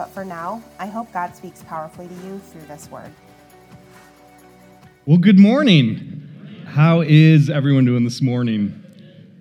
But for now, I hope God speaks powerfully to you through this word. Well, good morning. How is everyone doing this morning?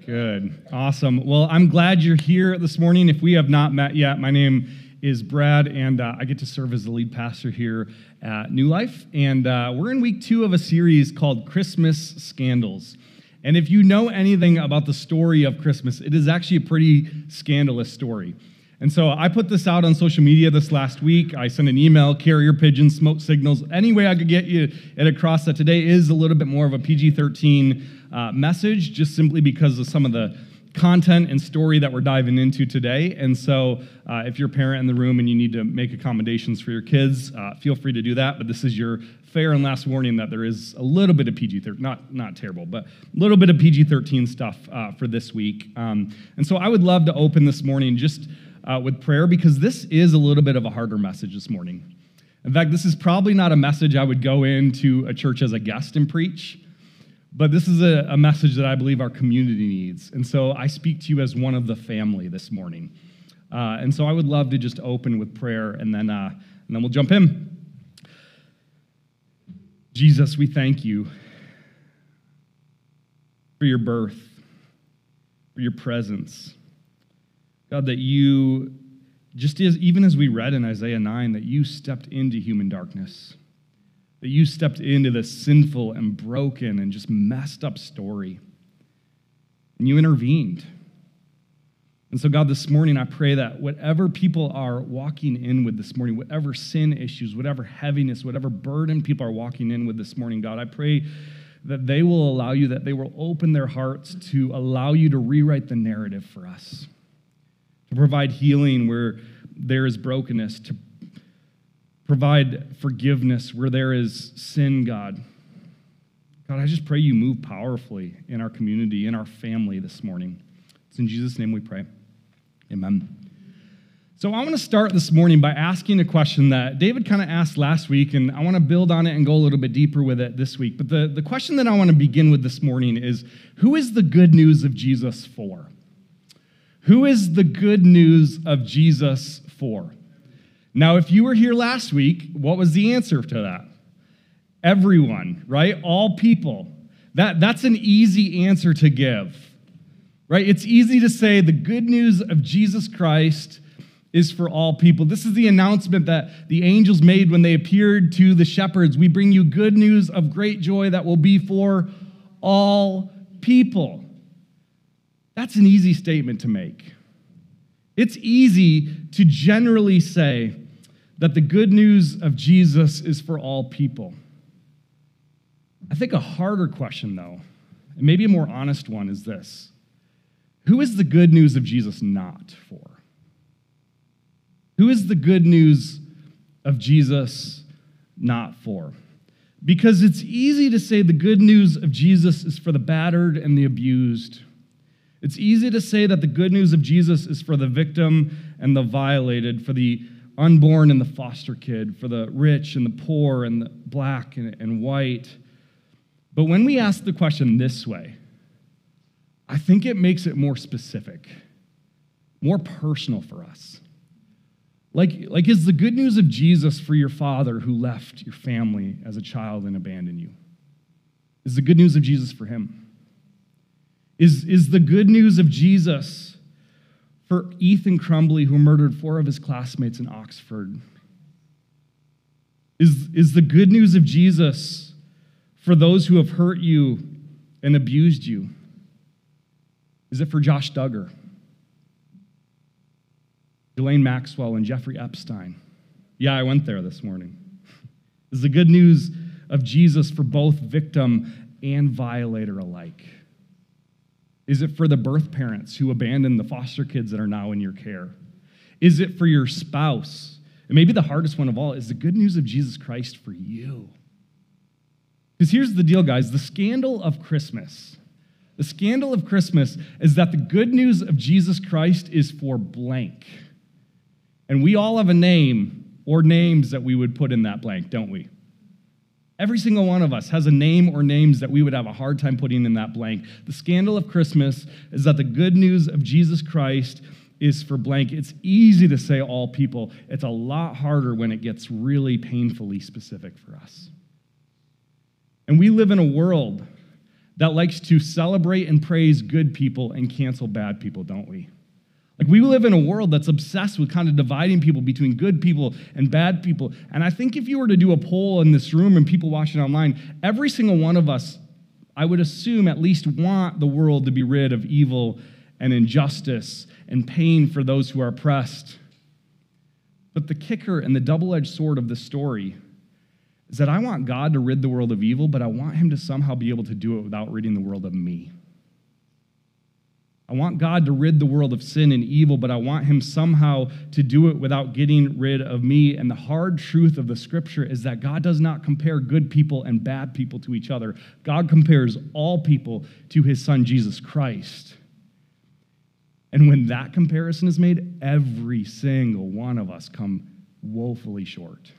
Good. Awesome. Well, I'm glad you're here this morning. If we have not met yet, my name is Brad, and uh, I get to serve as the lead pastor here at New Life. And uh, we're in week two of a series called Christmas Scandals. And if you know anything about the story of Christmas, it is actually a pretty scandalous story. And so I put this out on social media this last week. I sent an email, carrier pigeon, smoke signals, any way I could get you it across that today is a little bit more of a PG 13 uh, message, just simply because of some of the content and story that we're diving into today. And so, uh, if you're a parent in the room and you need to make accommodations for your kids, uh, feel free to do that. But this is your fair and last warning that there is a little bit of PG 13, not, not terrible, but a little bit of PG 13 stuff uh, for this week. Um, and so, I would love to open this morning just uh, with prayer because this is a little bit of a harder message this morning. In fact, this is probably not a message I would go into a church as a guest and preach, but this is a, a message that I believe our community needs. And so I speak to you as one of the family this morning. Uh, and so I would love to just open with prayer and then, uh, and then we'll jump in. Jesus, we thank you for your birth, for your presence. God, that you, just as even as we read in Isaiah 9, that you stepped into human darkness, that you stepped into this sinful and broken and just messed up story, and you intervened. And so, God, this morning I pray that whatever people are walking in with this morning, whatever sin issues, whatever heaviness, whatever burden people are walking in with this morning, God, I pray that they will allow you, that they will open their hearts to allow you to rewrite the narrative for us to provide healing where there is brokenness, to provide forgiveness where there is sin, God. God, I just pray you move powerfully in our community, in our family this morning. It's in Jesus' name we pray. Amen. So I want to start this morning by asking a question that David kind of asked last week, and I want to build on it and go a little bit deeper with it this week. But the, the question that I want to begin with this morning is who is the good news of Jesus for? Who is the good news of Jesus for? Now, if you were here last week, what was the answer to that? Everyone, right? All people. That, that's an easy answer to give, right? It's easy to say the good news of Jesus Christ is for all people. This is the announcement that the angels made when they appeared to the shepherds. We bring you good news of great joy that will be for all people. That's an easy statement to make. It's easy to generally say that the good news of Jesus is for all people. I think a harder question, though, and maybe a more honest one, is this Who is the good news of Jesus not for? Who is the good news of Jesus not for? Because it's easy to say the good news of Jesus is for the battered and the abused it's easy to say that the good news of Jesus is for the victim and the violated, for the unborn and the foster kid, for the rich and the poor and the black and, and white. But when we ask the question this way, I think it makes it more specific, more personal for us. Like, like is the good news of Jesus for your father who left your family as a child and abandoned you? Is the good news of Jesus for him? Is, is the good news of Jesus for Ethan Crumbley, who murdered four of his classmates in Oxford? Is, is the good news of Jesus for those who have hurt you and abused you? Is it for Josh Duggar, Ghislaine Maxwell, and Jeffrey Epstein? Yeah, I went there this morning. Is the good news of Jesus for both victim and violator alike? Is it for the birth parents who abandon the foster kids that are now in your care? Is it for your spouse And maybe the hardest one of all is the good news of Jesus Christ for you. Because here's the deal, guys the scandal of Christmas. The scandal of Christmas is that the good news of Jesus Christ is for blank. And we all have a name or names that we would put in that blank, don't we? Every single one of us has a name or names that we would have a hard time putting in that blank. The scandal of Christmas is that the good news of Jesus Christ is for blank. It's easy to say all people, it's a lot harder when it gets really painfully specific for us. And we live in a world that likes to celebrate and praise good people and cancel bad people, don't we? Like, we live in a world that's obsessed with kind of dividing people between good people and bad people. And I think if you were to do a poll in this room and people watching online, every single one of us, I would assume, at least want the world to be rid of evil and injustice and pain for those who are oppressed. But the kicker and the double edged sword of this story is that I want God to rid the world of evil, but I want Him to somehow be able to do it without ridding the world of me. I want God to rid the world of sin and evil, but I want Him somehow to do it without getting rid of me. And the hard truth of the scripture is that God does not compare good people and bad people to each other. God compares all people to His Son, Jesus Christ. And when that comparison is made, every single one of us come woefully short.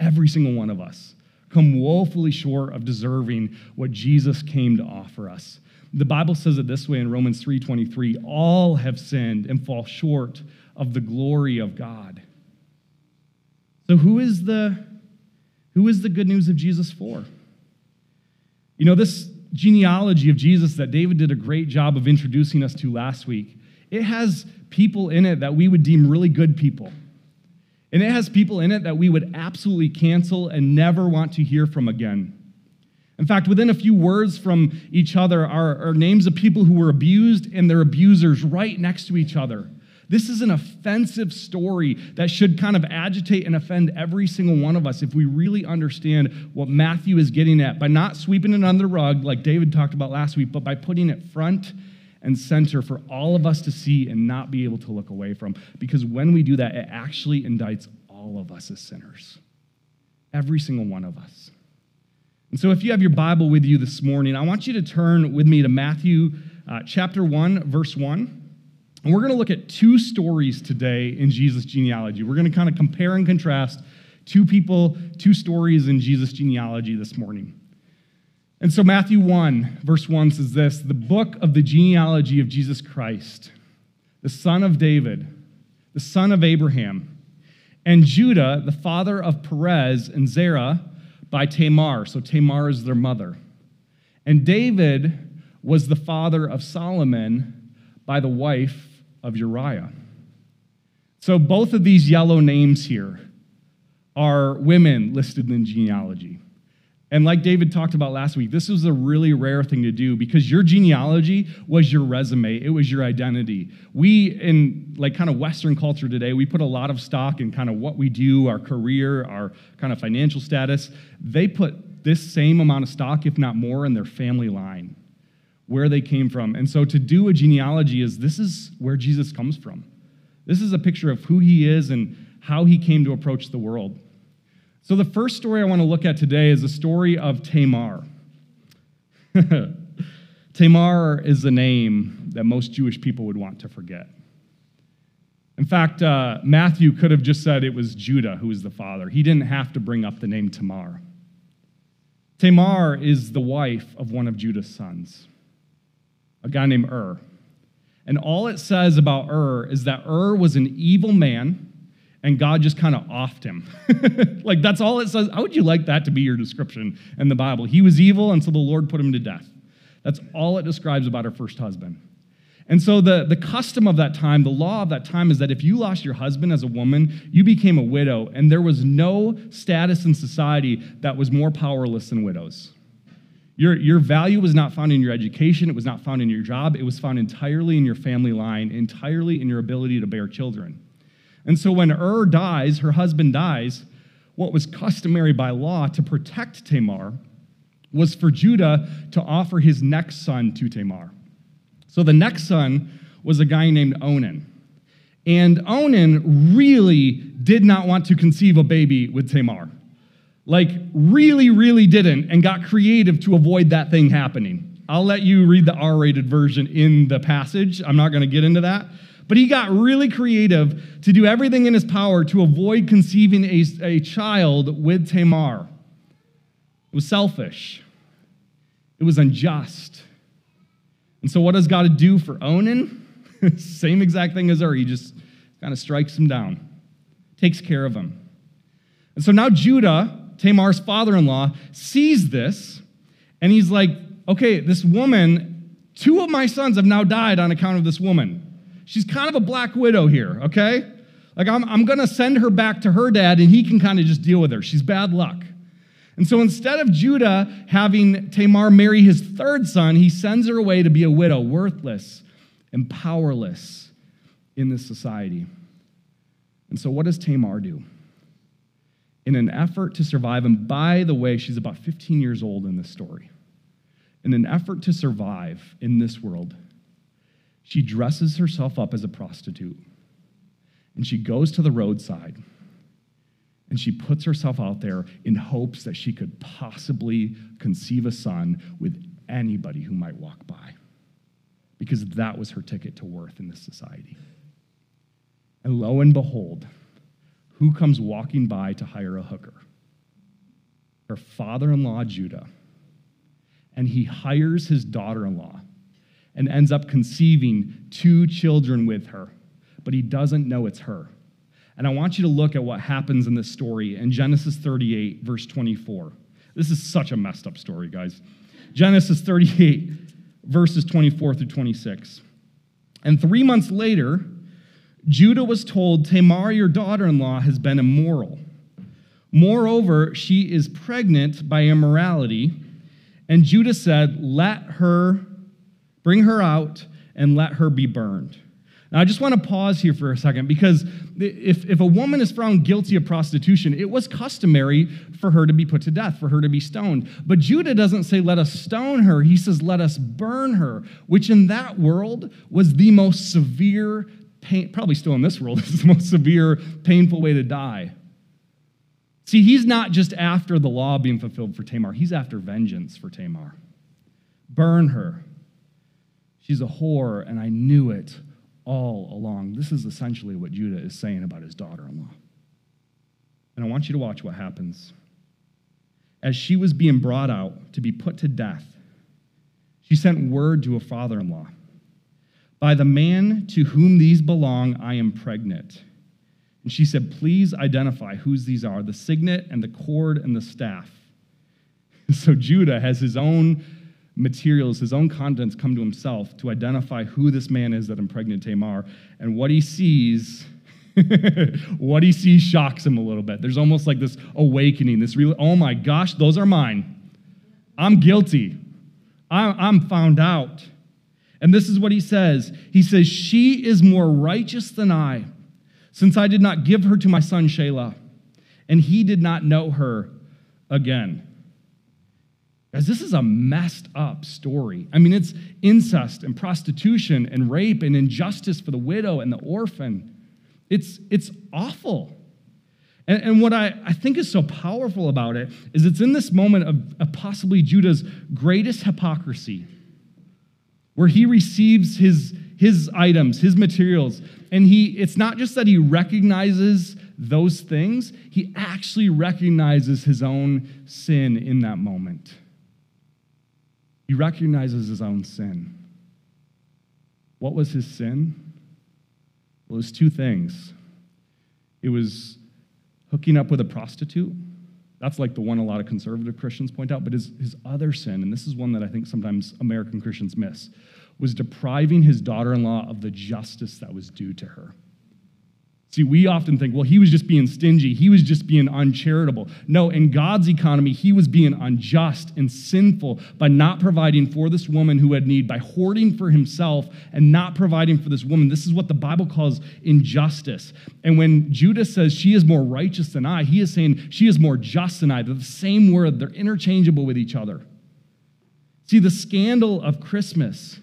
Every single one of us come woefully short of deserving what Jesus came to offer us. The Bible says it this way in Romans 3:23, all have sinned and fall short of the glory of God. So who is the who is the good news of Jesus for? You know, this genealogy of Jesus that David did a great job of introducing us to last week, it has people in it that we would deem really good people. And it has people in it that we would absolutely cancel and never want to hear from again. In fact, within a few words from each other are, are, names of people who were abused and their abusers right next to each other. This is an offensive story that should kind of agitate and offend every single one of us if we really understand what Matthew is getting at by not sweeping it under the rug like David talked about last week, but by putting it front and center for all of us to see and not be able to look away from. Because when we do that, it actually indicts all of us as sinners, every single one of us. And so, if you have your Bible with you this morning, I want you to turn with me to Matthew uh, chapter 1, verse 1. And we're going to look at two stories today in Jesus' genealogy. We're going to kind of compare and contrast two people, two stories in Jesus' genealogy this morning. And so, Matthew 1, verse 1 says this The book of the genealogy of Jesus Christ, the son of David, the son of Abraham, and Judah, the father of Perez and Zerah by Tamar. So Tamar is their mother. And David was the father of Solomon by the wife of Uriah. So both of these yellow names here are women listed in genealogy. And like David talked about last week, this was a really rare thing to do because your genealogy was your resume, it was your identity. We, in like kind of Western culture today, we put a lot of stock in kind of what we do, our career, our kind of financial status. They put this same amount of stock, if not more, in their family line, where they came from. And so to do a genealogy is this is where Jesus comes from. This is a picture of who he is and how he came to approach the world. So, the first story I want to look at today is the story of Tamar. Tamar is a name that most Jewish people would want to forget. In fact, uh, Matthew could have just said it was Judah who was the father. He didn't have to bring up the name Tamar. Tamar is the wife of one of Judah's sons, a guy named Ur. And all it says about Ur is that Ur was an evil man and God just kind of offed him. like that's all it says. How would you like that to be your description in the Bible? He was evil, and so the Lord put him to death. That's all it describes about her first husband. And so the, the custom of that time, the law of that time is that if you lost your husband as a woman, you became a widow, and there was no status in society that was more powerless than widows. Your, your value was not found in your education, it was not found in your job, it was found entirely in your family line, entirely in your ability to bear children. And so when Ur dies, her husband dies, what was customary by law to protect Tamar was for Judah to offer his next son to Tamar. So the next son was a guy named Onan. And Onan really did not want to conceive a baby with Tamar. Like, really, really didn't, and got creative to avoid that thing happening. I'll let you read the R rated version in the passage. I'm not going to get into that. But he got really creative to do everything in his power to avoid conceiving a, a child with Tamar. It was selfish, it was unjust. And so, what does God do for Onan? Same exact thing as her. He just kind of strikes him down, takes care of him. And so now Judah, Tamar's father in law, sees this, and he's like, okay, this woman, two of my sons have now died on account of this woman. She's kind of a black widow here, okay? Like, I'm, I'm gonna send her back to her dad, and he can kind of just deal with her. She's bad luck. And so instead of Judah having Tamar marry his third son, he sends her away to be a widow, worthless and powerless in this society. And so, what does Tamar do? In an effort to survive, and by the way, she's about 15 years old in this story. In an effort to survive in this world, she dresses herself up as a prostitute and she goes to the roadside and she puts herself out there in hopes that she could possibly conceive a son with anybody who might walk by because that was her ticket to worth in this society. And lo and behold, who comes walking by to hire a hooker? Her father in law, Judah. And he hires his daughter in law and ends up conceiving two children with her, but he doesn't know it's her. And I want you to look at what happens in this story in Genesis 38, verse 24. This is such a messed up story, guys. Genesis 38, verses 24 through 26. And three months later, Judah was told, Tamar, your daughter in law, has been immoral. Moreover, she is pregnant by immorality. And Judah said, Let her, bring her out, and let her be burned. Now, I just want to pause here for a second because if, if a woman is found guilty of prostitution, it was customary for her to be put to death, for her to be stoned. But Judah doesn't say, let us stone her. He says, let us burn her, which in that world was the most severe pain, probably still in this world, is the most severe, painful way to die. See, he's not just after the law being fulfilled for Tamar, he's after vengeance for Tamar. Burn her. She's a whore, and I knew it all along. This is essentially what Judah is saying about his daughter in law. And I want you to watch what happens. As she was being brought out to be put to death, she sent word to her father in law By the man to whom these belong, I am pregnant. And she said, Please identify whose these are the signet and the cord and the staff. So Judah has his own materials, his own contents come to himself to identify who this man is that impregnated Tamar. And what he sees, what he sees shocks him a little bit. There's almost like this awakening, this real, oh my gosh, those are mine. I'm guilty. I'm found out. And this is what he says He says, She is more righteous than I, since I did not give her to my son Shelah, and he did not know her again. Guys, this is a messed up story. I mean, it's incest and prostitution and rape and injustice for the widow and the orphan. It's, it's awful. And, and what I, I think is so powerful about it is it's in this moment of, of possibly Judah's greatest hypocrisy, where he receives his, his items, his materials, and he it's not just that he recognizes those things, he actually recognizes his own sin in that moment. He recognizes his own sin. What was his sin? Well, it was two things. It was hooking up with a prostitute. That's like the one a lot of conservative Christians point out. But his, his other sin, and this is one that I think sometimes American Christians miss, was depriving his daughter in law of the justice that was due to her. See, we often think, well, he was just being stingy. He was just being uncharitable. No, in God's economy, he was being unjust and sinful by not providing for this woman who had need, by hoarding for himself and not providing for this woman. This is what the Bible calls injustice. And when Judas says she is more righteous than I, he is saying she is more just than I. They're the same word, they're interchangeable with each other. See, the scandal of Christmas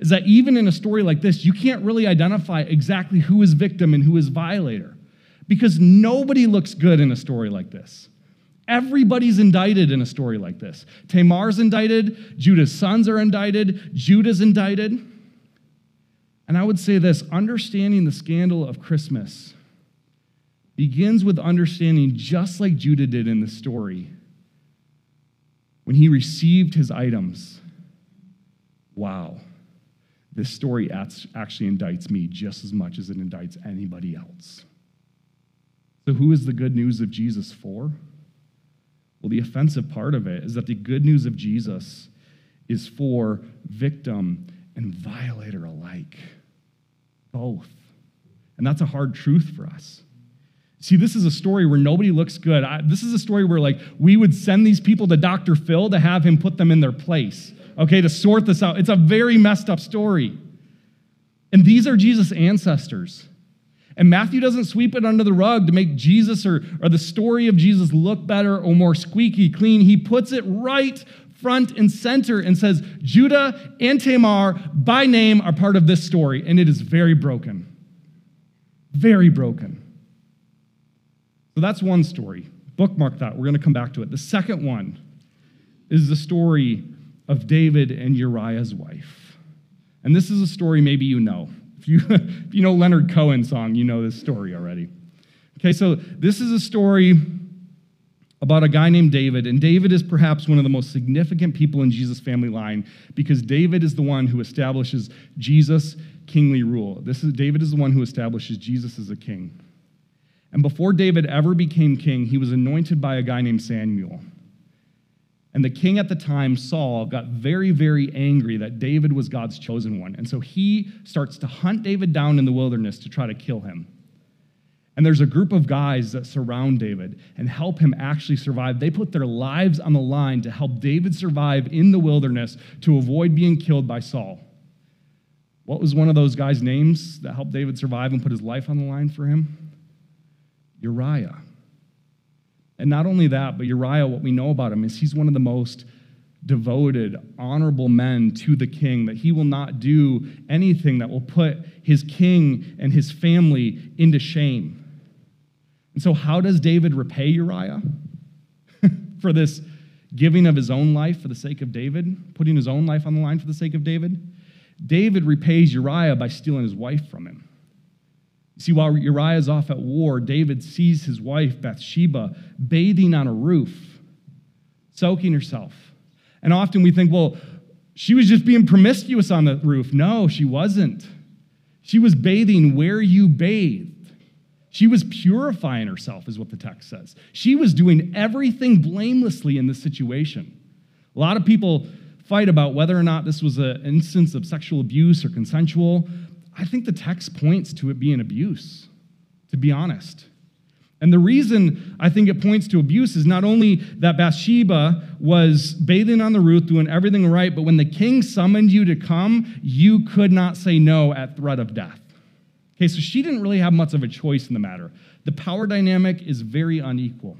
is that even in a story like this, you can't really identify exactly who is victim and who is violator because nobody looks good in a story like this. Everybody's indicted in a story like this. Tamar's indicted, Judah's sons are indicted, Judah's indicted. And I would say this understanding the scandal of Christmas begins with understanding, just like Judah did in the story, when he received his items. Wow this story actually indicts me just as much as it indicts anybody else. So, who is the good news of Jesus for? Well, the offensive part of it is that the good news of Jesus is for victim and violator alike, both. And that's a hard truth for us. See, this is a story where nobody looks good. I, this is a story where, like, we would send these people to Dr. Phil to have him put them in their place okay, to sort this out. It's a very messed up story. And these are Jesus' ancestors. And Matthew doesn't sweep it under the rug to make Jesus or, or the story of Jesus look better or more squeaky clean. He puts it right front and center and says, Judah and Tamar by name are part of this story. And it is very broken. Very broken. So that's one story. Bookmark that. We're going to come back to it. The second one is the story of David and Uriah's wife. And this is a story maybe you know. If you, if you know Leonard Cohen song, you know this story already. Okay, so this is a story about a guy named David, and David is perhaps one of the most significant people in Jesus' family line because David is the one who establishes Jesus' kingly rule. This is David is the one who establishes Jesus as a king. And before David ever became king, he was anointed by a guy named Samuel. And the king at the time, Saul, got very, very angry that David was God's chosen one. And so he starts to hunt David down in the wilderness to try to kill him. And there's a group of guys that surround David and help him actually survive. They put their lives on the line to help David survive in the wilderness to avoid being killed by Saul. What was one of those guys' names that helped David survive and put his life on the line for him? Uriah. And not only that, but Uriah, what we know about him is he's one of the most devoted, honorable men to the king, that he will not do anything that will put his king and his family into shame. And so, how does David repay Uriah for this giving of his own life for the sake of David, putting his own life on the line for the sake of David? David repays Uriah by stealing his wife from him. See, while Uriah is off at war, David sees his wife, Bathsheba, bathing on a roof, soaking herself. And often we think, well, she was just being promiscuous on the roof. No, she wasn't. She was bathing where you bathed. She was purifying herself, is what the text says. She was doing everything blamelessly in this situation. A lot of people fight about whether or not this was an instance of sexual abuse or consensual. I think the text points to it being abuse, to be honest. And the reason I think it points to abuse is not only that Bathsheba was bathing on the roof, doing everything right, but when the king summoned you to come, you could not say no at threat of death. Okay, so she didn't really have much of a choice in the matter. The power dynamic is very unequal.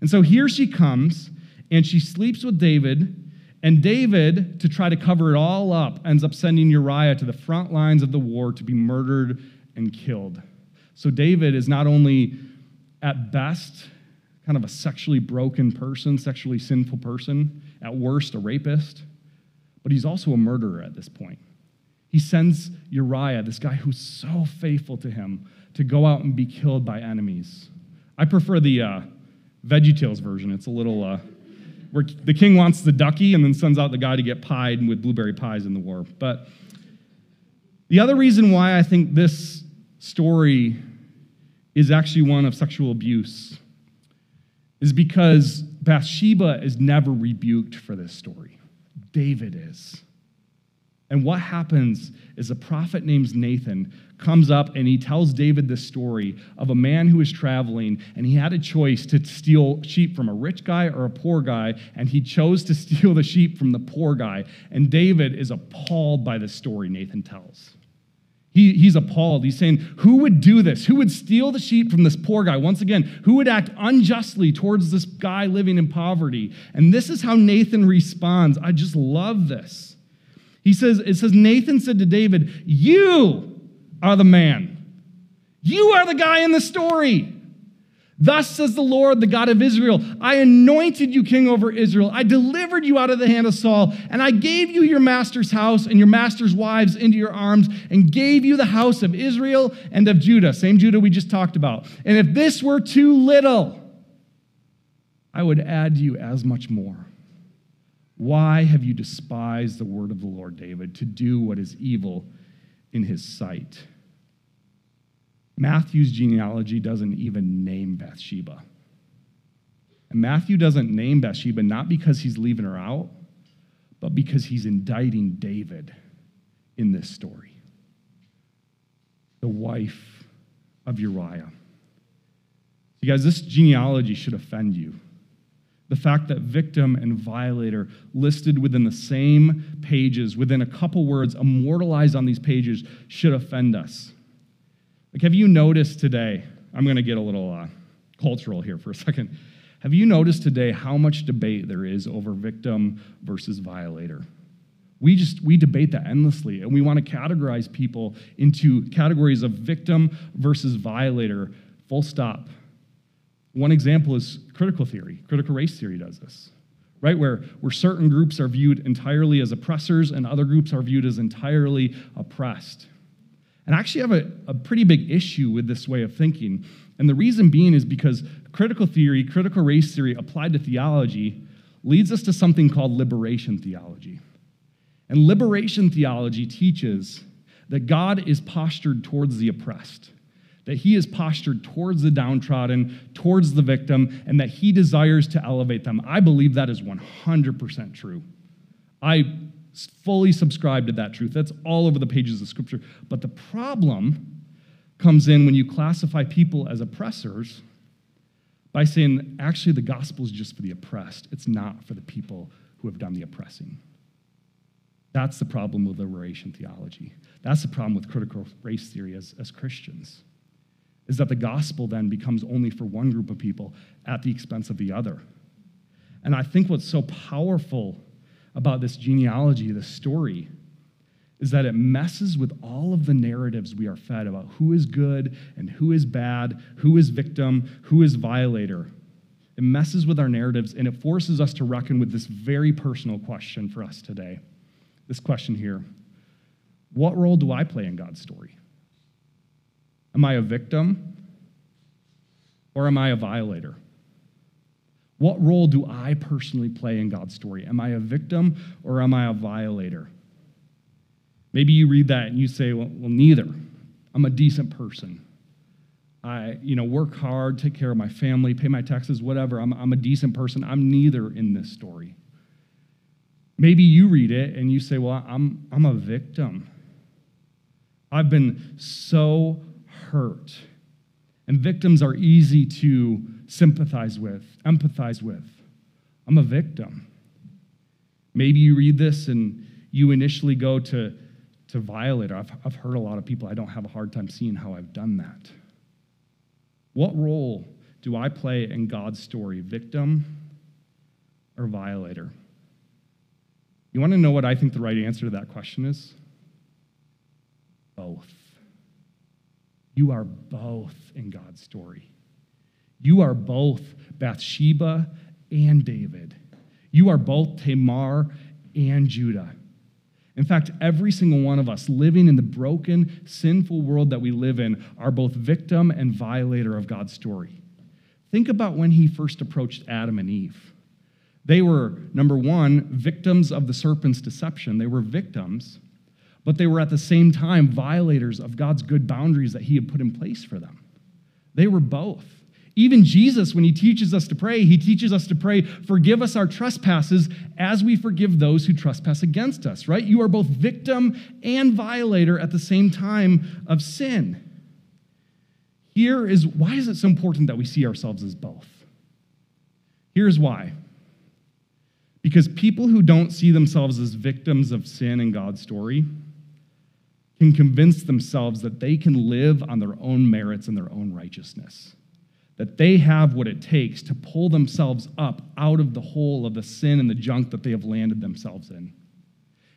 And so here she comes, and she sleeps with David, and David, to try to cover it all up, ends up sending Uriah to the front lines of the war to be murdered and killed. So David is not only, at best, kind of a sexually broken person, sexually sinful person, at worst, a rapist, but he's also a murderer at this point. He sends Uriah, this guy who's so faithful to him, to go out and be killed by enemies. I prefer the uh, VeggieTales version. It's a little. Uh, where the king wants the ducky and then sends out the guy to get pied with blueberry pies in the war. But the other reason why I think this story is actually one of sexual abuse is because Bathsheba is never rebuked for this story. David is. And what happens is a prophet named Nathan comes up and he tells David this story of a man who was traveling and he had a choice to steal sheep from a rich guy or a poor guy, and he chose to steal the sheep from the poor guy. And David is appalled by the story Nathan tells. He, he's appalled. He's saying, Who would do this? Who would steal the sheep from this poor guy? Once again, who would act unjustly towards this guy living in poverty? And this is how Nathan responds. I just love this. He says, it says, Nathan said to David, You are the man. You are the guy in the story. Thus says the Lord, the God of Israel I anointed you king over Israel. I delivered you out of the hand of Saul, and I gave you your master's house and your master's wives into your arms, and gave you the house of Israel and of Judah. Same Judah we just talked about. And if this were too little, I would add you as much more. Why have you despised the word of the Lord, David, to do what is evil in his sight? Matthew's genealogy doesn't even name Bathsheba. And Matthew doesn't name Bathsheba not because he's leaving her out, but because he's indicting David in this story. The wife of Uriah. You guys, this genealogy should offend you. The fact that victim and violator listed within the same pages, within a couple words, immortalized on these pages, should offend us. Like, have you noticed today? I'm going to get a little uh, cultural here for a second. Have you noticed today how much debate there is over victim versus violator? We just we debate that endlessly, and we want to categorize people into categories of victim versus violator. Full stop. One example is critical theory. Critical race theory does this, right? Where, where certain groups are viewed entirely as oppressors and other groups are viewed as entirely oppressed. And I actually have a, a pretty big issue with this way of thinking. And the reason being is because critical theory, critical race theory applied to theology, leads us to something called liberation theology. And liberation theology teaches that God is postured towards the oppressed, that he is postured towards the downtrodden, towards the victim, and that he desires to elevate them. I believe that is 100% true. I fully subscribe to that truth. That's all over the pages of Scripture. But the problem comes in when you classify people as oppressors by saying, actually, the gospel is just for the oppressed, it's not for the people who have done the oppressing. That's the problem with liberation theology. That's the problem with critical race theory as, as Christians, is that the gospel then becomes only for one group of people at the expense of the other. And I think what's so powerful about this genealogy, this story, is that it messes with all of the narratives we are fed about who is good and who is bad, who is victim, who is violator. It messes with our narratives and it forces us to reckon with this very personal question for us today. This question here What role do I play in God's story? Am I a victim or am I a violator? What role do I personally play in God's story? Am I a victim or am I a violator? Maybe you read that and you say, well, well neither. I'm a decent person. I, you know, work hard, take care of my family, pay my taxes, whatever. I'm, I'm a decent person. I'm neither in this story. Maybe you read it and you say, well, I'm, I'm a victim. I've been so hurt. And victims are easy to sympathize with, empathize with. I'm a victim. Maybe you read this and you initially go to, to violate. I've, I've heard a lot of people, I don't have a hard time seeing how I've done that. What role do I play in God's story, victim or violator? You want to know what I think the right answer to that question is? Both. You are both in God's story. You are both Bathsheba and David. You are both Tamar and Judah. In fact, every single one of us living in the broken, sinful world that we live in are both victim and violator of God's story. Think about when he first approached Adam and Eve. They were, number one, victims of the serpent's deception. They were victims, but they were at the same time violators of God's good boundaries that he had put in place for them. They were both. Even Jesus, when he teaches us to pray, he teaches us to pray, forgive us our trespasses as we forgive those who trespass against us, right? You are both victim and violator at the same time of sin. Here is why is it so important that we see ourselves as both? Here's why. Because people who don't see themselves as victims of sin in God's story can convince themselves that they can live on their own merits and their own righteousness that they have what it takes to pull themselves up out of the hole of the sin and the junk that they have landed themselves in.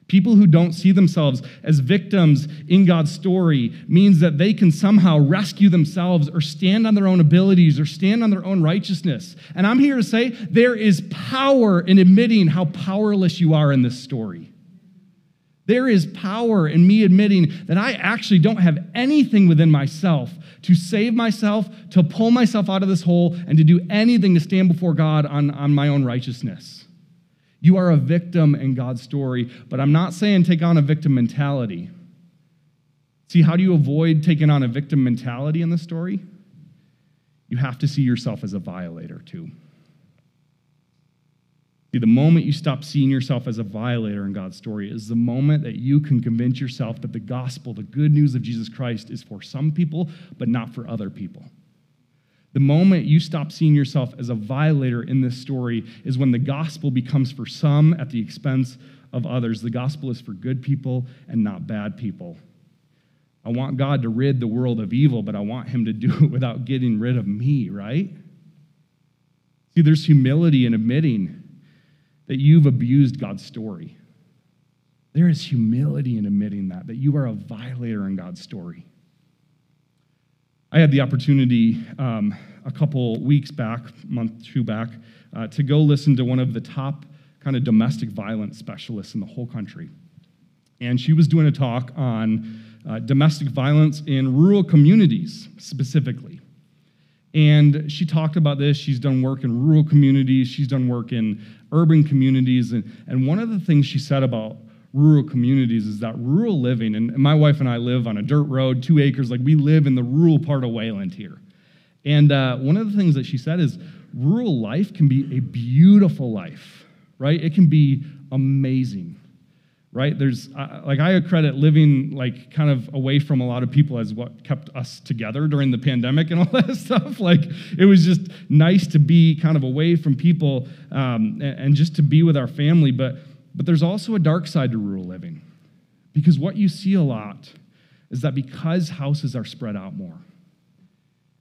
People who don't see themselves as victims in God's story means that they can somehow rescue themselves or stand on their own abilities or stand on their own righteousness. And I'm here to say there is power in admitting how powerless you are in this story. There is power in me admitting that I actually don't have anything within myself to save myself, to pull myself out of this hole, and to do anything to stand before God on, on my own righteousness. You are a victim in God's story, but I'm not saying take on a victim mentality. See, how do you avoid taking on a victim mentality in the story? You have to see yourself as a violator, too. See, the moment you stop seeing yourself as a violator in God's story is the moment that you can convince yourself that the gospel, the good news of Jesus Christ, is for some people, but not for other people. The moment you stop seeing yourself as a violator in this story is when the gospel becomes for some at the expense of others. The gospel is for good people and not bad people. I want God to rid the world of evil, but I want Him to do it without getting rid of me, right? See, there's humility in admitting that you've abused God's story. There is humility in admitting that, that you are a violator in God's story. I had the opportunity um, a couple weeks back, month two back, uh, to go listen to one of the top kind of domestic violence specialists in the whole country. And she was doing a talk on uh, domestic violence in rural communities specifically. And she talked about this. She's done work in rural communities, she's done work in urban communities. And, and one of the things she said about rural communities is that rural living, and my wife and I live on a dirt road, two acres, like we live in the rural part of Wayland here. And uh, one of the things that she said is rural life can be a beautiful life, right? It can be amazing, right? There's, like, I credit living, like, kind of away from a lot of people as what kept us together during the pandemic and all that stuff. Like, it was just nice to be kind of away from people um, and just to be with our family. But but there's also a dark side to rural living. Because what you see a lot is that because houses are spread out more,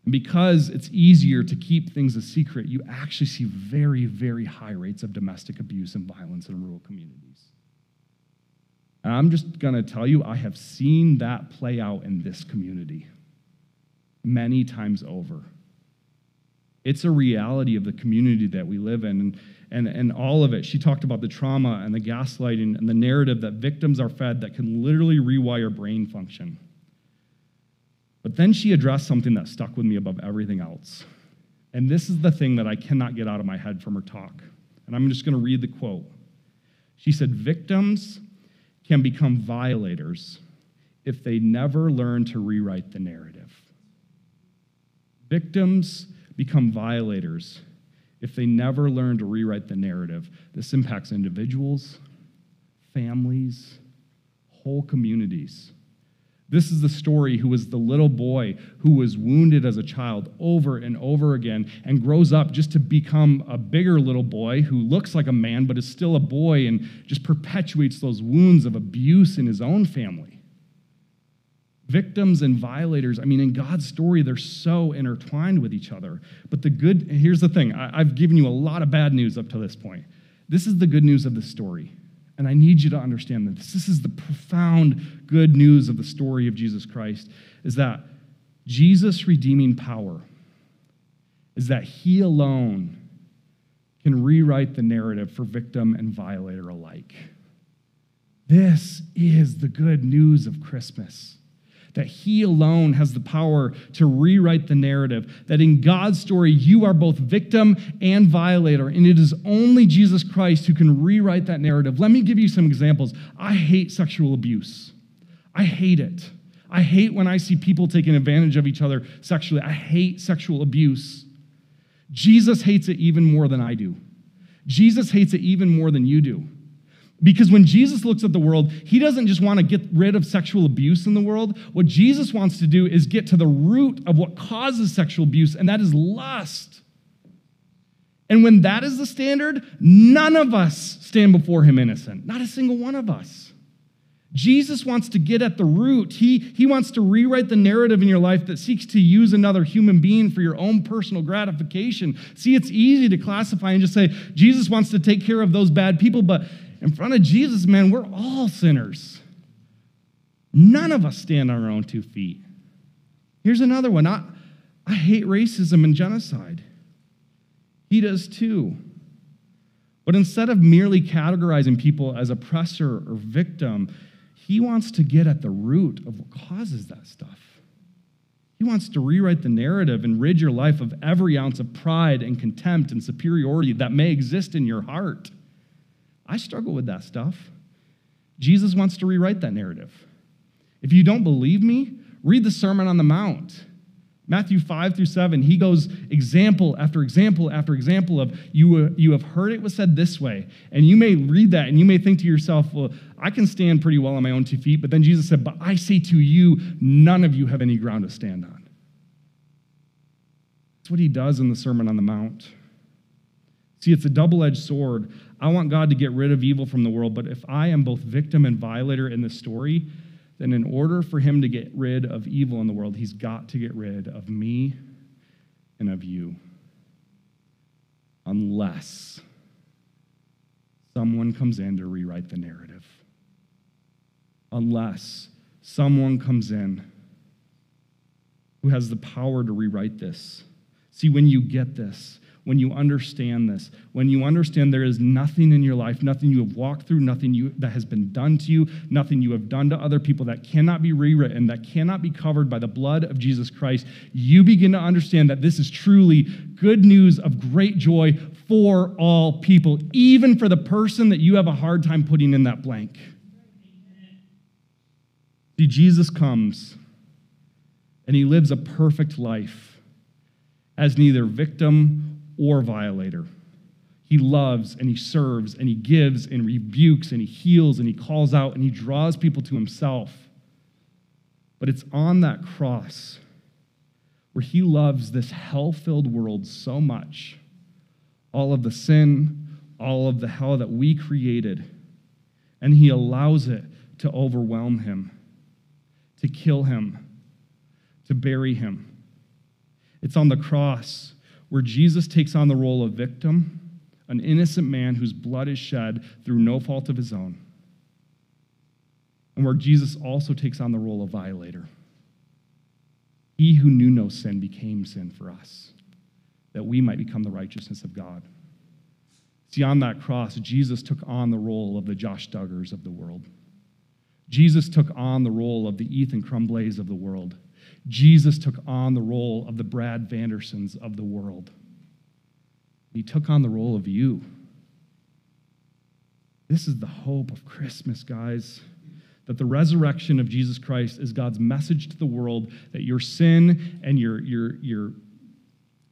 and because it's easier to keep things a secret, you actually see very, very high rates of domestic abuse and violence in rural communities. And I'm just going to tell you, I have seen that play out in this community many times over. It's a reality of the community that we live in. And and, and all of it. She talked about the trauma and the gaslighting and the narrative that victims are fed that can literally rewire brain function. But then she addressed something that stuck with me above everything else. And this is the thing that I cannot get out of my head from her talk. And I'm just going to read the quote. She said, Victims can become violators if they never learn to rewrite the narrative. Victims become violators if they never learn to rewrite the narrative. This impacts individuals, families, whole communities. This is the story who was the little boy who was wounded as a child over and over again and grows up just to become a bigger little boy who looks like a man but is still a boy and just perpetuates those wounds of abuse in his own family. Victims and violators i mean in god's story they're so intertwined with each other. But the good here's the thing I, have given you a lot of bad news up to this point. This is the good news of the story and i need you to understand this this is the profound good news of the story of jesus christ is that jesus redeeming power is that he alone can rewrite the narrative for victim and violator alike. This is the good news of christmas that He alone has the power to rewrite the narrative, that in God's story, you are both victim and violator, and it is only Jesus Christ who can rewrite that narrative. Let me give you some examples. I hate sexual abuse, I hate it. I hate when I see people taking advantage of each other sexually. I hate sexual abuse. Jesus hates it even more than I do. Jesus hates it even more than you do. Because when Jesus looks at the world, he doesn't just want to get rid of sexual abuse in the world. What Jesus wants to do is get to the root of what causes sexual abuse, and that is lust. And when that is the standard, none of us stand before him innocent. Not a single one of us. Jesus wants to get at the root. He, he wants to rewrite the narrative in your life that seeks to use another human being for your own personal gratification. See, it's easy to classify and just say, Jesus wants to take care of those bad people, but in front of Jesus, man, we're all sinners. None of us stand on our own two feet. Here's another one. I, I hate racism and genocide. He does too. But instead of merely categorizing people as oppressor or victim, he wants to get at the root of what causes that stuff. He wants to rewrite the narrative and rid your life of every ounce of pride and contempt and superiority that may exist in your heart. I struggle with that stuff. Jesus wants to rewrite that narrative. If you don't believe me, read the Sermon on the Mount. Matthew 5 through 7, he goes example after example after example of you, uh, you have heard it was said this way. And you may read that and you may think to yourself, well, I can stand pretty well on my own two feet. But then Jesus said, But I say to you, none of you have any ground to stand on. That's what he does in the Sermon on the Mount. See, it's a double edged sword. I want God to get rid of evil from the world, but if I am both victim and violator in this story, then in order for him to get rid of evil in the world, he's got to get rid of me and of you. Unless someone comes in to rewrite the narrative. Unless someone comes in who has the power to rewrite this. See, when you get this, when you understand this, when you understand there is nothing in your life, nothing you have walked through, nothing you, that has been done to you, nothing you have done to other people that cannot be rewritten, that cannot be covered by the blood of Jesus Christ, you begin to understand that this is truly good news of great joy for all people, even for the person that you have a hard time putting in that blank. See, Jesus comes and he lives a perfect life as neither victim or violator. He loves and he serves and he gives and rebukes and he heals and he calls out and he draws people to himself. But it's on that cross where he loves this hell filled world so much, all of the sin, all of the hell that we created, and he allows it to overwhelm him, to kill him, to bury him. It's on the cross where Jesus takes on the role of victim, an innocent man whose blood is shed through no fault of his own, and where Jesus also takes on the role of violator. He who knew no sin became sin for us, that we might become the righteousness of God. See, on that cross, Jesus took on the role of the Josh Duggars of the world. Jesus took on the role of the Ethan Crumbleys of the world. Jesus took on the role of the Brad Vandersons of the world. He took on the role of you. This is the hope of Christmas, guys. That the resurrection of Jesus Christ is God's message to the world that your sin and your, your, your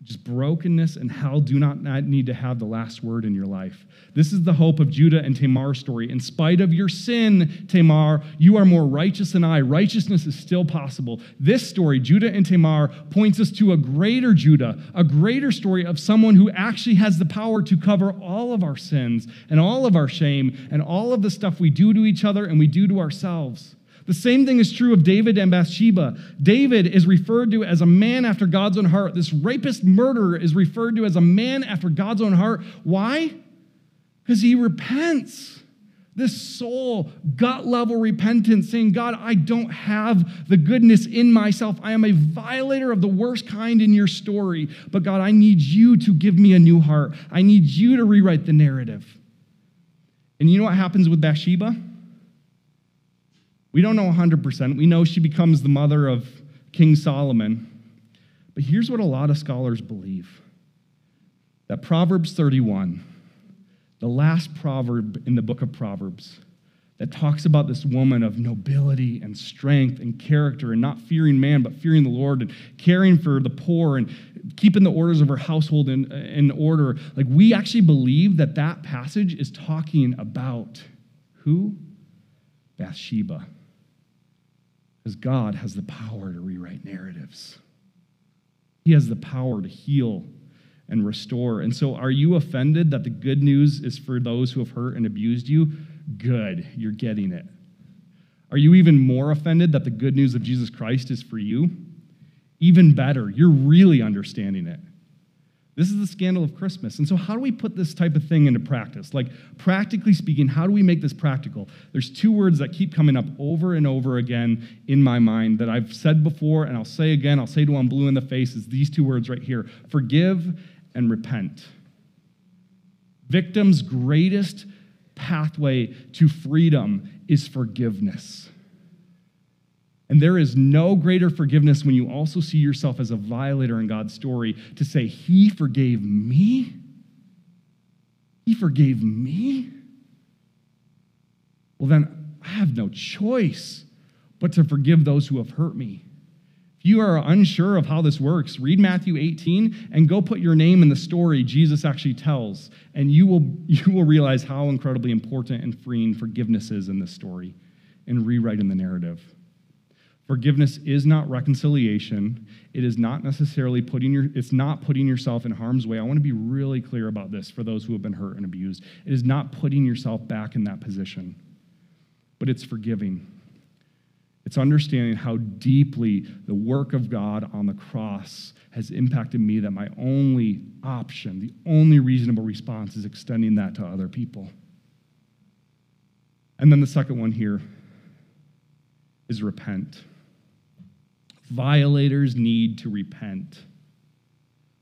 just brokenness and hell do not need to have the last word in your life. This is the hope of Judah and Tamar's story. In spite of your sin, Tamar, you are more righteous than I. Righteousness is still possible. This story, Judah and Tamar, points us to a greater Judah, a greater story of someone who actually has the power to cover all of our sins and all of our shame and all of the stuff we do to each other and we do to ourselves. The same thing is true of David and Bathsheba. David is referred to as a man after God's own heart. This rapist murderer is referred to as a man after God's own heart. Why? Because he repents. This soul, gut level repentance, saying, God, I don't have the goodness in myself. I am a violator of the worst kind in your story. But God, I need you to give me a new heart. I need you to rewrite the narrative. And you know what happens with Bathsheba? We don't know 100%. We know she becomes the mother of King Solomon. But here's what a lot of scholars believe that Proverbs 31, the last proverb in the book of Proverbs, that talks about this woman of nobility and strength and character and not fearing man, but fearing the Lord and caring for the poor and keeping the orders of her household in, in order. Like, we actually believe that that passage is talking about who? Bathsheba. Because God has the power to rewrite narratives, He has the power to heal and restore. And so, are you offended that the good news is for those who have hurt and abused you? Good, you're getting it. Are you even more offended that the good news of Jesus Christ is for you? Even better, you're really understanding it. This is the scandal of Christmas. And so, how do we put this type of thing into practice? Like, practically speaking, how do we make this practical? There's two words that keep coming up over and over again in my mind that I've said before, and I'll say again, I'll say to them blue in the face, is these two words right here forgive and repent. Victim's greatest pathway to freedom is forgiveness. And there is no greater forgiveness when you also see yourself as a violator in God's story to say, He forgave me? He forgave me? Well, then I have no choice but to forgive those who have hurt me. If you are unsure of how this works, read Matthew 18 and go put your name in the story Jesus actually tells, and you will, you will realize how incredibly important and freeing forgiveness is in this story and rewriting the narrative. Forgiveness is not reconciliation. It is not necessarily putting your it's not putting yourself in harm's way. I want to be really clear about this for those who have been hurt and abused. It is not putting yourself back in that position. But it's forgiving. It's understanding how deeply the work of God on the cross has impacted me that my only option, the only reasonable response is extending that to other people. And then the second one here is repent. Violators need to repent.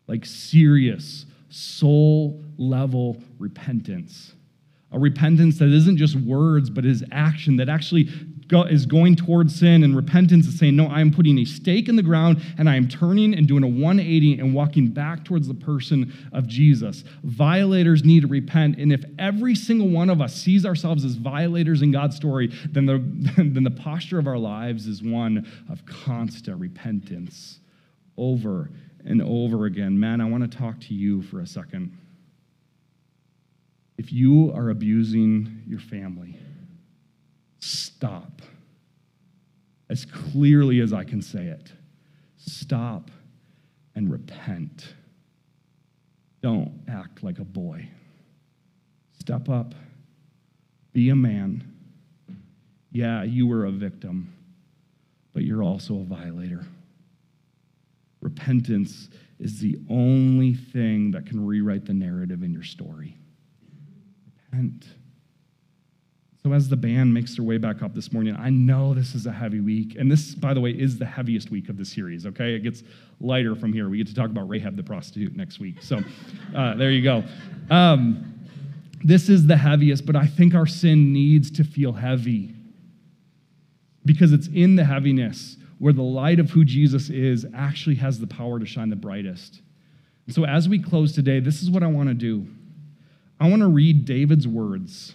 Like serious, soul level repentance. A repentance that isn't just words, but is action that actually is going towards sin. And repentance is saying, No, I am putting a stake in the ground and I am turning and doing a 180 and walking back towards the person of Jesus. Violators need to repent. And if every single one of us sees ourselves as violators in God's story, then the, then the posture of our lives is one of constant repentance over and over again. Man, I want to talk to you for a second if you are abusing your family, stop. As clearly as I can say it, stop and repent. Don't act like a boy. Step up, be a man. Yeah, you were a victim, but you're also a violator. Repentance is the only thing that can rewrite the narrative in your story repent. So, as the band makes their way back up this morning, I know this is a heavy week. And this, by the way, is the heaviest week of the series, okay? It gets lighter from here. We get to talk about Rahab the prostitute next week. So, uh, there you go. Um, this is the heaviest, but I think our sin needs to feel heavy because it's in the heaviness where the light of who Jesus is actually has the power to shine the brightest. And so, as we close today, this is what I want to do. I want to read David's words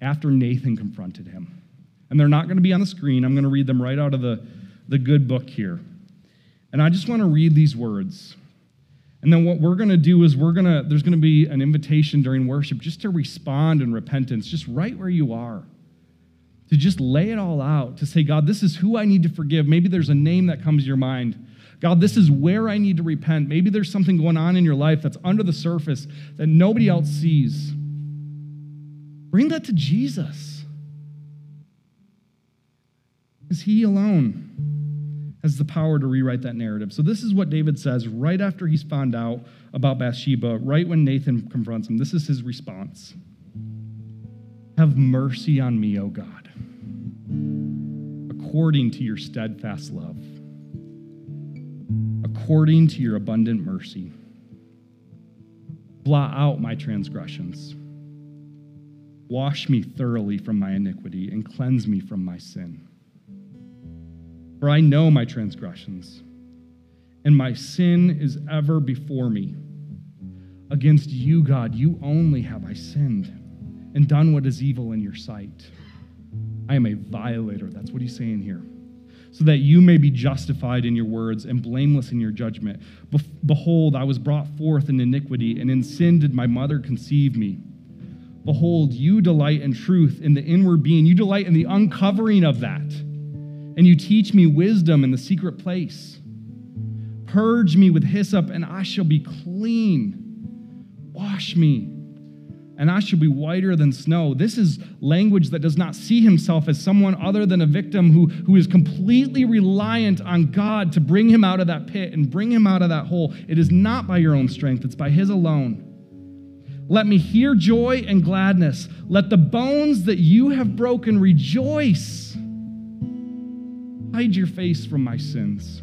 after Nathan confronted him. And they're not going to be on the screen. I'm going to read them right out of the, the good book here. And I just want to read these words. And then what we're going to do is we're going to there's going to be an invitation during worship just to respond in repentance just right where you are. To just lay it all out, to say, God, this is who I need to forgive. Maybe there's a name that comes to your mind. God, this is where I need to repent. Maybe there's something going on in your life that's under the surface that nobody else sees. Bring that to Jesus. Because he alone has the power to rewrite that narrative. So, this is what David says right after he's found out about Bathsheba, right when Nathan confronts him. This is his response Have mercy on me, O God, according to your steadfast love according to your abundant mercy. Blot out my transgressions. Wash me thoroughly from my iniquity and cleanse me from my sin. For I know my transgressions, and my sin is ever before me. Against you, God, you only have I sinned and done what is evil in your sight. I am a violator. That's what he's saying here so that you may be justified in your words and blameless in your judgment. Behold, I was brought forth in iniquity, and in sin did my mother conceive me. Behold, you delight in truth in the inward being, you delight in the uncovering of that, and you teach me wisdom in the secret place. Purge me with hyssop, and I shall be clean. Wash me, and I shall be whiter than snow. This is language that does not see himself as someone other than a victim who, who is completely reliant on God to bring him out of that pit and bring him out of that hole. It is not by your own strength, it's by his alone. Let me hear joy and gladness. Let the bones that you have broken rejoice. Hide your face from my sins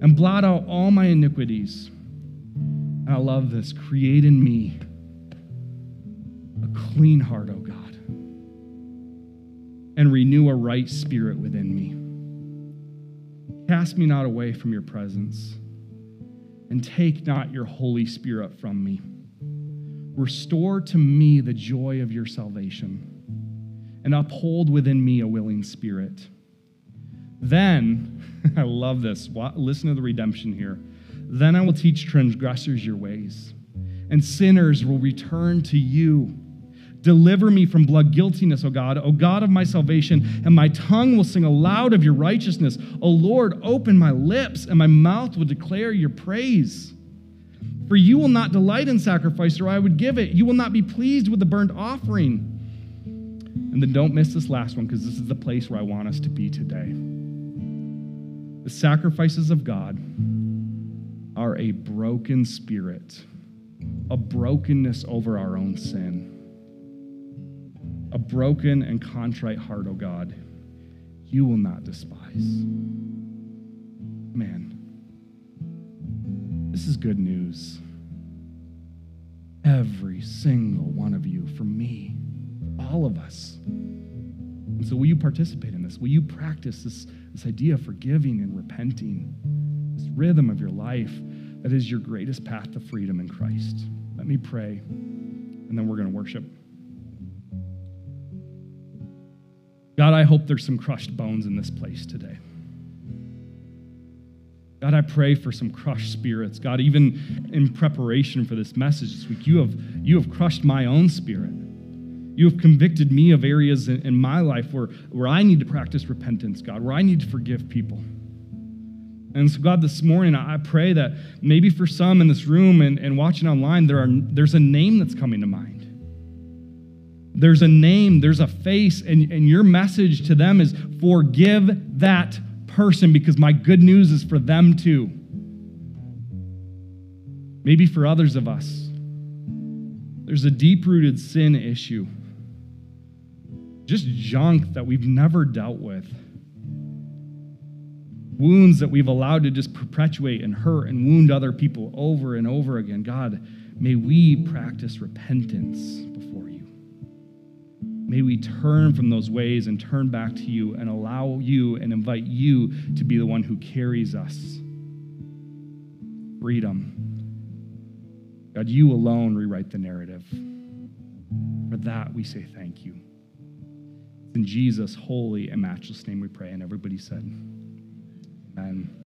and blot out all my iniquities. And I love this. Create in me a clean heart, O oh God, and renew a right spirit within me. Cast me not away from your presence, and take not your Holy Spirit from me. Restore to me the joy of your salvation, and uphold within me a willing spirit. Then, I love this. Listen to the redemption here. Then I will teach transgressors your ways, and sinners will return to you. Deliver me from blood guiltiness, O God, O God of my salvation, and my tongue will sing aloud of your righteousness. O Lord, open my lips, and my mouth will declare your praise. For you will not delight in sacrifice, or I would give it. You will not be pleased with the burnt offering. And then don't miss this last one, because this is the place where I want us to be today. The sacrifices of God are a broken spirit, a brokenness over our own sin a broken and contrite heart, O oh God, you will not despise. Man, this is good news. Every single one of you, for me, all of us. And so, will you participate in this? Will you practice this, this idea of forgiving and repenting, this rhythm of your life that is your greatest path to freedom in Christ? Let me pray, and then we're going to worship. God, I hope there's some crushed bones in this place today. God, I pray for some crushed spirits. God, even in preparation for this message this week, you have, you have crushed my own spirit. You have convicted me of areas in, in my life where, where I need to practice repentance, God, where I need to forgive people. And so, God, this morning, I pray that maybe for some in this room and, and watching online, there are, there's a name that's coming to mind. There's a name, there's a face, and, and your message to them is forgive that person because my good news is for them too. Maybe for others of us, there's a deep rooted sin issue, just junk that we've never dealt with, wounds that we've allowed to just perpetuate and hurt and wound other people over and over again. God, may we practice repentance May we turn from those ways and turn back to you and allow you and invite you to be the one who carries us. Freedom. God, you alone rewrite the narrative. For that, we say thank you. In Jesus' holy and matchless name we pray. And everybody said, Amen.